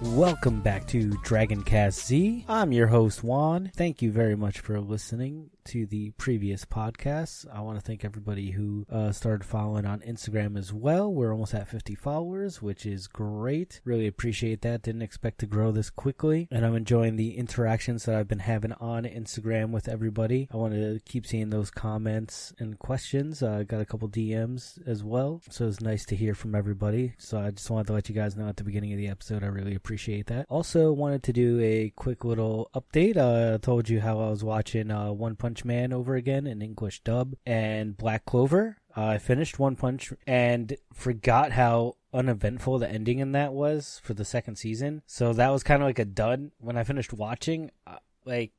Welcome back to Dragoncast Z. I'm your host Juan. Thank you very much for listening to the previous podcasts. I want to thank everybody who uh, started following on Instagram as well. We're almost at 50 followers, which is great. Really appreciate that. Didn't expect to grow this quickly, and I'm enjoying the interactions that I've been having on Instagram with everybody. I want to keep seeing those comments and questions. I uh, got a couple DMs as well, so it's nice to hear from everybody. So I just wanted to let you guys know at the beginning of the episode. I really appreciate that. Also, wanted to do a quick little update. Uh, I told you how I was watching uh, One Punch Punch Man over again in English dub and Black Clover. Uh, I finished One Punch and forgot how uneventful the ending in that was for the second season. So that was kind of like a dud. When I finished watching, like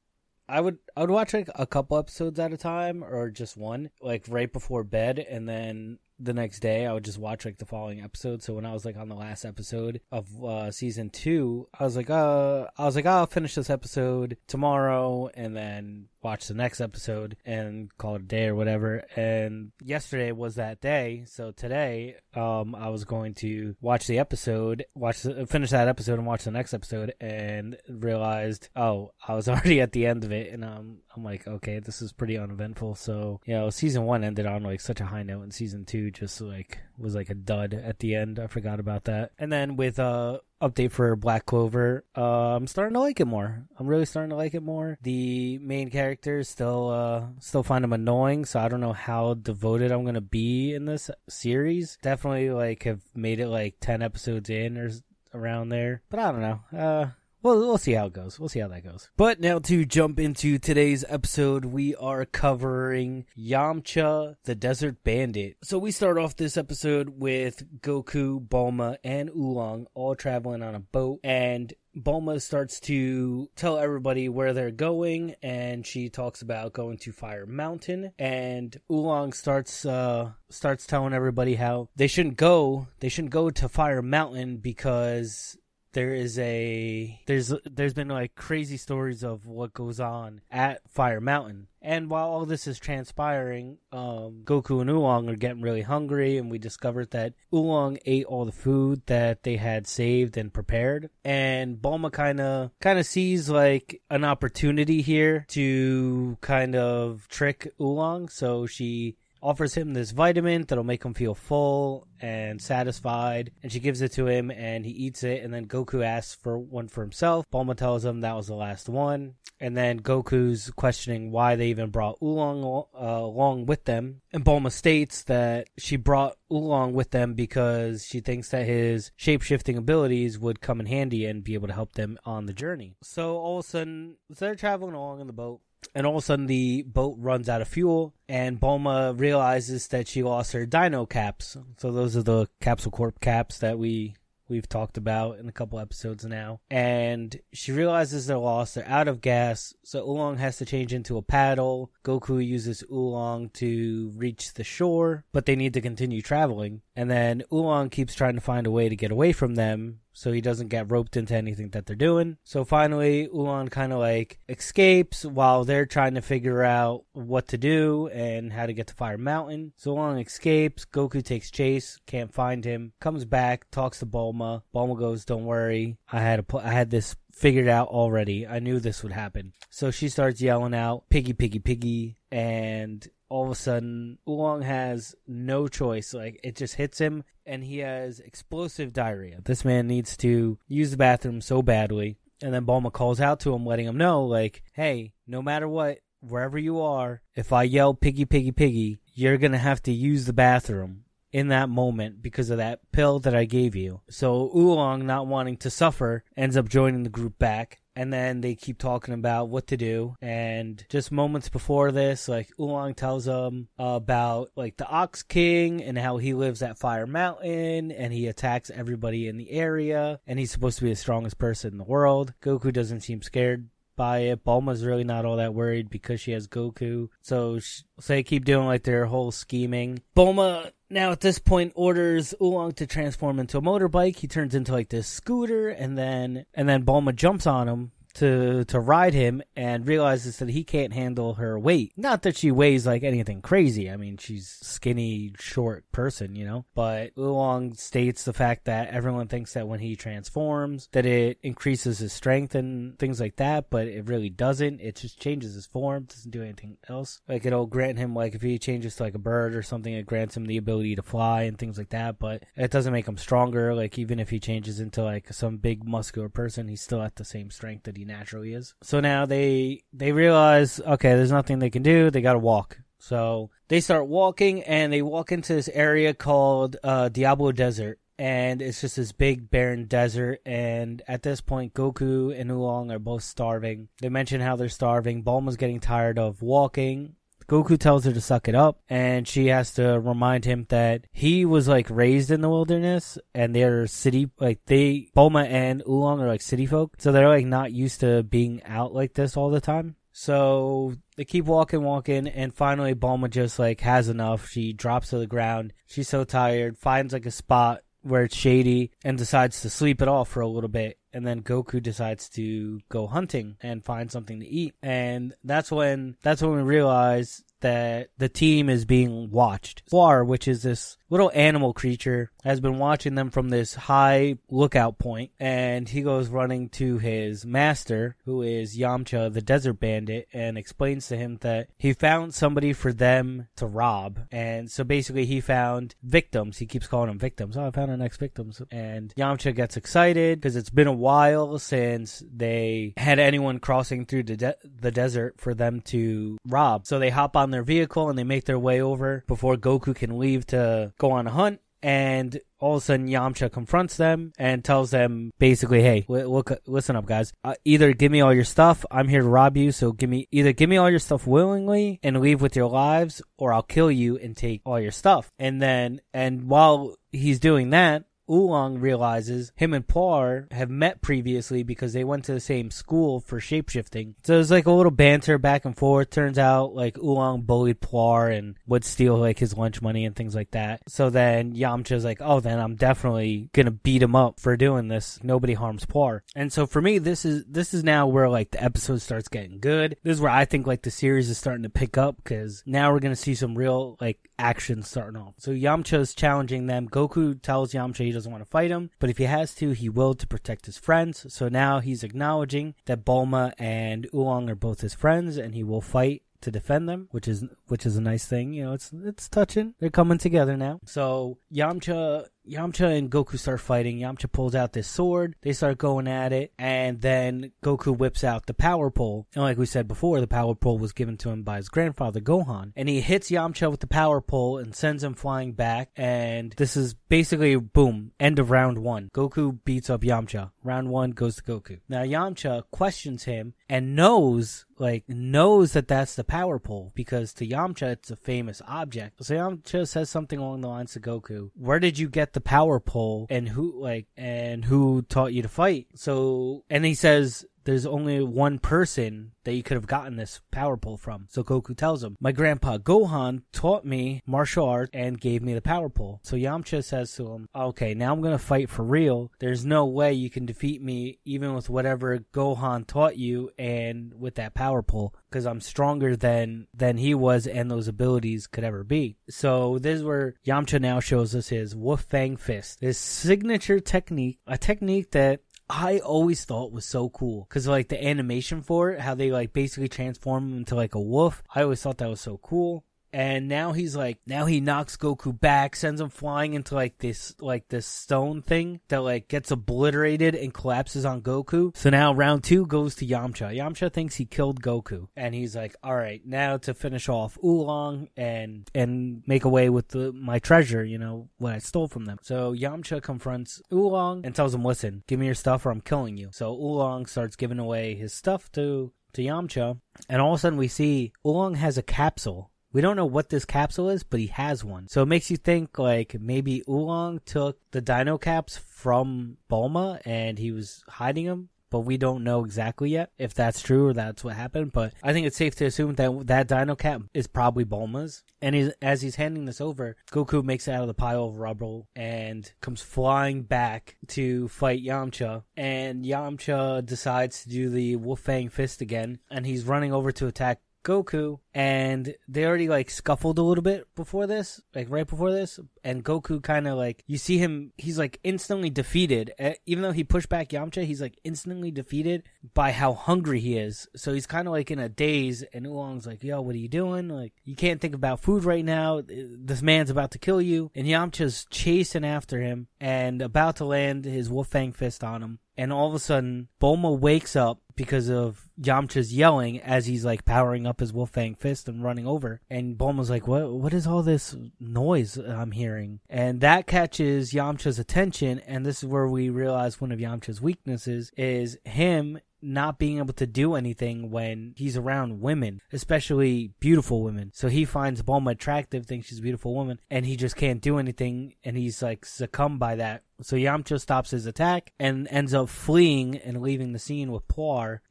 I would I would watch like a couple episodes at a time or just one, like right before bed, and then the next day I would just watch like the following episode. So when I was like on the last episode of uh, season two, I was like, uh, I was like, oh, I'll finish this episode tomorrow, and then watch the next episode and call it a day or whatever. And yesterday was that day, so today, um, I was going to watch the episode, watch the, finish that episode, and watch the next episode, and realized, oh, I was already at the end of it, and I'm like, okay, this is pretty uneventful. So you know, season one ended on like such a high note, and season two just like was like a dud at the end. I forgot about that. And then with uh update for Black Clover. Uh, I'm starting to like it more. I'm really starting to like it more. The main characters still uh, still find them annoying, so I don't know how devoted I'm gonna be in this series. Definitely like have made it like ten episodes in or around there, but I don't know. Uh, well, we'll see how it goes. We'll see how that goes. But now to jump into today's episode, we are covering Yamcha, the Desert Bandit. So we start off this episode with Goku, Bulma, and Oolong all traveling on a boat, and Bulma starts to tell everybody where they're going, and she talks about going to Fire Mountain. And Oolong starts uh, starts telling everybody how they shouldn't go. They shouldn't go to Fire Mountain because there is a there's there's been like crazy stories of what goes on at Fire Mountain. And while all this is transpiring, um, Goku and Oolong are getting really hungry, and we discovered that Oolong ate all the food that they had saved and prepared. And Bulma kind of kind of sees like an opportunity here to kind of trick Oolong, so she offers him this vitamin that'll make him feel full and satisfied. And she gives it to him and he eats it. And then Goku asks for one for himself. Bulma tells him that was the last one. And then Goku's questioning why they even brought Oolong uh, along with them. And Bulma states that she brought Oolong with them because she thinks that his shape shifting abilities would come in handy and be able to help them on the journey. So all of a sudden, they're traveling along in the boat and all of a sudden the boat runs out of fuel and Bulma realizes that she lost her dino caps. So those are the Capsule Corp caps that we we've talked about in a couple episodes now. And she realizes they're lost, they're out of gas, so Oolong has to change into a paddle. Goku uses Oolong to reach the shore, but they need to continue traveling. And then Oolong keeps trying to find a way to get away from them so he doesn't get roped into anything that they're doing. So finally, Oolong kind of like escapes while they're trying to figure out what to do and how to get to Fire Mountain. So Oolong escapes. Goku takes chase, can't find him, comes back, talks to Bulma. Bulma goes, "Don't worry, I had a pl- I had this figured out already. I knew this would happen." So she starts yelling out, "Piggy, piggy, piggy!" and all of a sudden Oolong has no choice. Like it just hits him and he has explosive diarrhea. This man needs to use the bathroom so badly. And then Bulma calls out to him, letting him know, like, hey, no matter what, wherever you are, if I yell piggy, piggy, piggy, you're going to have to use the bathroom in that moment because of that pill that I gave you. So Oolong, not wanting to suffer, ends up joining the group back and then they keep talking about what to do. And just moments before this, like Oolong tells them about like the Ox King and how he lives at Fire Mountain and he attacks everybody in the area and he's supposed to be the strongest person in the world. Goku doesn't seem scared by it. Bulma's really not all that worried because she has Goku. So, so they keep doing like their whole scheming. Bulma now at this point orders Oolong to transform into a motorbike. He turns into like this scooter and then and then Bulma jumps on him to to ride him and realizes that he can't handle her weight. Not that she weighs like anything crazy. I mean, she's skinny, short person, you know. But Oolong states the fact that everyone thinks that when he transforms, that it increases his strength and things like that, but it really doesn't. It just changes his form, doesn't do anything else. Like it'll grant him like if he changes to like a bird or something, it grants him the ability to fly and things like that, but it doesn't make him stronger. Like even if he changes into like some big muscular person, he's still at the same strength that he naturally is. So now they they realize, okay, there's nothing they can do. They got to walk. So they start walking and they walk into this area called uh, Diablo Desert. And it's just this big barren desert. And at this point, Goku and Oolong are both starving. They mention how they're starving. Bulma's getting tired of walking. Goku tells her to suck it up, and she has to remind him that he was like raised in the wilderness, and they're city like they Bulma and Oolong are like city folk, so they're like not used to being out like this all the time. So they keep walking, walking, and finally Bulma just like has enough. She drops to the ground. She's so tired, finds like a spot where it's shady and decides to sleep it off for a little bit. And then Goku decides to go hunting and find something to eat. And that's when that's when we realize that the team is being watched. Puar, which is this little animal creature, has been watching them from this high lookout point, and he goes running to his master, who is Yamcha, the desert bandit, and explains to him that he found somebody for them to rob. And so basically, he found victims. He keeps calling them victims. Oh, I found our next victims. And Yamcha gets excited because it's been a while since they had anyone crossing through the, de- the desert for them to rob. So they hop on their vehicle and they make their way over before Goku can leave to go on a hunt. And all of a sudden, Yamcha confronts them and tells them basically, "Hey, look, listen up, guys. Uh, either give me all your stuff. I'm here to rob you. So give me either give me all your stuff willingly and leave with your lives, or I'll kill you and take all your stuff." And then, and while he's doing that, Oolong realizes him and Puar have met previously because they went to the same school for shapeshifting. So there's like a little banter back and forth. Turns out like Oolong bullied Puar and would steal like his lunch money and things like that. So then Yamcha's like, oh, then I'm definitely gonna beat him up for doing this. Nobody harms Puar. And so for me, this is this is now where like the episode starts getting good. This is where I think like the series is starting to pick up because now we're gonna see some real like action starting off. So Yamcha's challenging them. Goku tells Yamcha doesn't want to fight him, but if he has to, he will to protect his friends. So now he's acknowledging that Bulma and Oolong are both his friends, and he will fight to defend them, which is which is a nice thing. You know, it's it's touching. They're coming together now. So Yamcha Yamcha and Goku start fighting. Yamcha pulls out this sword. They start going at it, and then Goku whips out the power pole. And like we said before, the power pole was given to him by his grandfather Gohan. And he hits Yamcha with the power pole and sends him flying back. And this is basically boom, end of round one. Goku beats up Yamcha. Round one goes to Goku. Now Yamcha questions him and knows like knows that that's the power pole because to Yamcha it's a famous object. So Yamcha says something along the lines to Goku, "Where did you get the power pole and who like and who taught you to fight?" So and he says there's only one person that you could have gotten this power pole from. So Goku tells him, My grandpa Gohan taught me martial arts and gave me the power pole. So Yamcha says to him, Okay, now I'm going to fight for real. There's no way you can defeat me even with whatever Gohan taught you and with that power pole because I'm stronger than than he was and those abilities could ever be. So this is where Yamcha now shows us his Wolf Fang Fist, his signature technique, a technique that I always thought was so cool because like the animation for it, how they like basically transform into like a wolf. I always thought that was so cool and now he's like now he knocks Goku back, sends him flying into like this like this stone thing that like gets obliterated and collapses on Goku. So now round two goes to Yamcha. Yamcha thinks he killed Goku, and he's like, "All right, now to finish off Oolong and and make away with the, my treasure, you know what I stole from them." So Yamcha confronts Oolong and tells him, "Listen, give me your stuff or I'm killing you." So Oolong starts giving away his stuff to to Yamcha, and all of a sudden we see Oolong has a capsule we don't know what this capsule is, but he has one. So it makes you think like maybe Oolong took the dino caps from Bulma and he was hiding them but we don't know exactly yet if that's true or that's what happened. But I think it's safe to assume that that Dino Cap is probably Bulma's. And he's, as he's handing this over, Goku makes it out of the pile of rubble and comes flying back to fight Yamcha. And Yamcha decides to do the Wolf Fang Fist again, and he's running over to attack Goku, and they already like scuffled a little bit before this, like right before this, and Goku kind of like you see him, he's like instantly defeated. Even though he pushed back Yamcha, he's like instantly defeated by how hungry he is. So he's kind of like in a daze, and Oolong's like, "Yo, what are you doing? Like, you can't think about food right now. This man's about to kill you." And Yamcha's chasing after him and about to land his Wolf Fang fist on him. And all of a sudden, Bulma wakes up because of Yamcha's yelling as he's like powering up his Wolf Fang fist and running over. And Bulma's like, "What? What is all this noise I'm hearing?" And that catches Yamcha's attention. And this is where we realize one of Yamcha's weaknesses is him not being able to do anything when he's around women, especially beautiful women. So he finds Bulma attractive, thinks she's a beautiful woman, and he just can't do anything, and he's like succumbed by that. So Yamcha stops his attack and ends up fleeing and leaving the scene with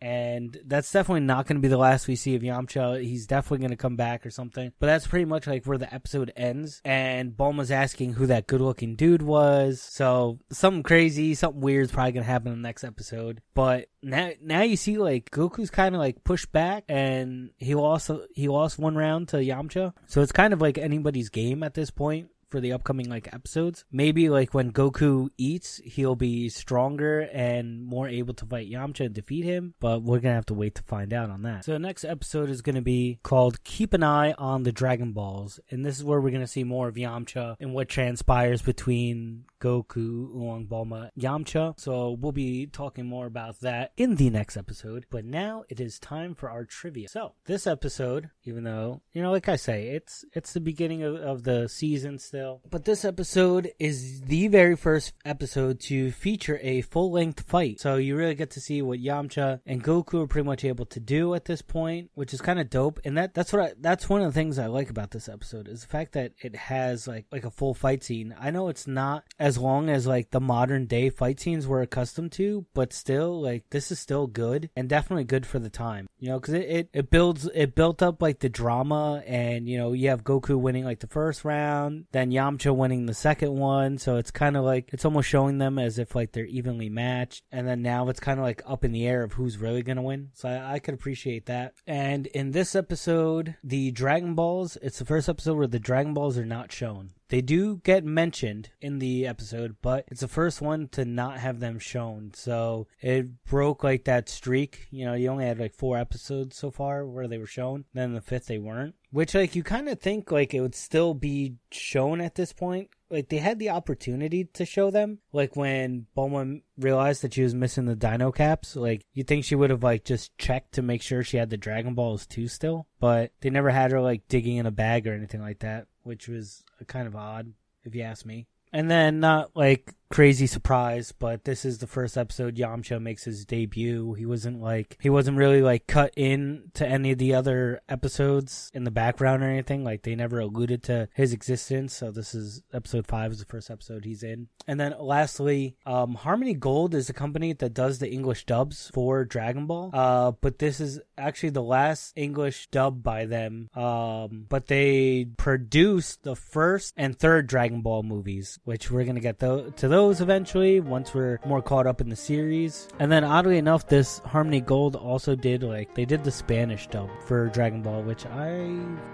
And that's definitely not going to be the last we see of Yamcha. He's definitely going to come back or something. But that's pretty much like where the episode ends. And Bulma's asking who that good looking dude was. So something crazy, something weird is probably going to happen in the next episode. But now, now you see like Goku's kind of like pushed back and he lost, he lost one round to Yamcha. So it's kind of like anybody's game at this point for the upcoming like episodes. Maybe like when Goku eats, he'll be stronger and more able to fight Yamcha and defeat him, but we're gonna have to wait to find out on that. So the next episode is gonna be called Keep an Eye on the Dragon Balls, and this is where we're gonna see more of Yamcha and what transpires between Goku, Oolong Bulma, Yamcha. So we'll be talking more about that in the next episode. But now it is time for our trivia. So this episode, even though you know, like I say, it's it's the beginning of, of the season still, but this episode is the very first episode to feature a full length fight. So you really get to see what Yamcha and Goku are pretty much able to do at this point, which is kind of dope. And that that's what I, that's one of the things I like about this episode is the fact that it has like like a full fight scene. I know it's not as long as like the modern day fight scenes we're accustomed to, but still like this is still good and definitely good for the time. You know, because it, it it builds it built up like the drama, and you know you have Goku winning like the first round, then Yamcha winning the second one, so it's kind of like it's almost showing them as if like they're evenly matched, and then now it's kind of like up in the air of who's really gonna win. So I, I could appreciate that. And in this episode, the Dragon Balls, it's the first episode where the Dragon Balls are not shown. They do get mentioned in the episode, but it's the first one to not have them shown. So it broke like that streak. You know, you only had like four episodes so far where they were shown. Then the fifth they weren't. Which like you kind of think like it would still be shown at this point. Like they had the opportunity to show them. Like when Bulma realized that she was missing the Dino caps. Like you think she would have like just checked to make sure she had the Dragon Balls too still. But they never had her like digging in a bag or anything like that which was kind of odd, if you ask me. And then not like crazy surprise, but this is the first episode Yamcha makes his debut. He wasn't like he wasn't really like cut in to any of the other episodes in the background or anything. Like they never alluded to his existence. So this is episode five is the first episode he's in. And then lastly, um, Harmony Gold is a company that does the English dubs for Dragon Ball. Uh, but this is actually the last English dub by them. Um, but they produced the first and third Dragon Ball movies, which we're gonna get th- to those those eventually once we're more caught up in the series. And then oddly enough, this Harmony Gold also did like they did the Spanish dub for Dragon Ball, which I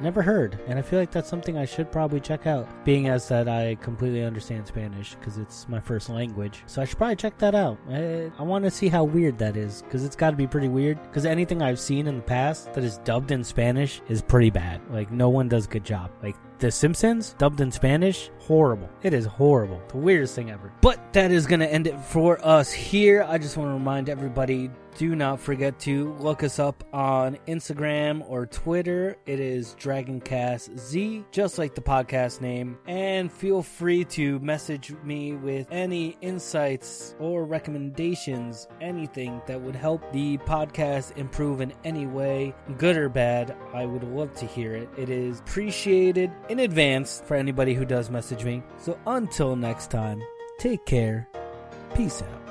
never heard, and I feel like that's something I should probably check out, being as that I completely understand Spanish because it's my first language. So I should probably check that out. I, I want to see how weird that is because it's got to be pretty weird. Because anything I've seen in the past that is dubbed in Spanish is pretty bad. Like no one does a good job. Like the Simpsons, dubbed in Spanish, horrible. It is horrible. The weirdest thing ever. But that is going to end it for us here. I just want to remind everybody do not forget to look us up on Instagram or Twitter. It is Dragoncast Z, just like the podcast name. And feel free to message me with any insights or recommendations, anything that would help the podcast improve in any way, good or bad. I would love to hear it. It is appreciated in advance for anybody who does message me. So until next time, take care. Peace out.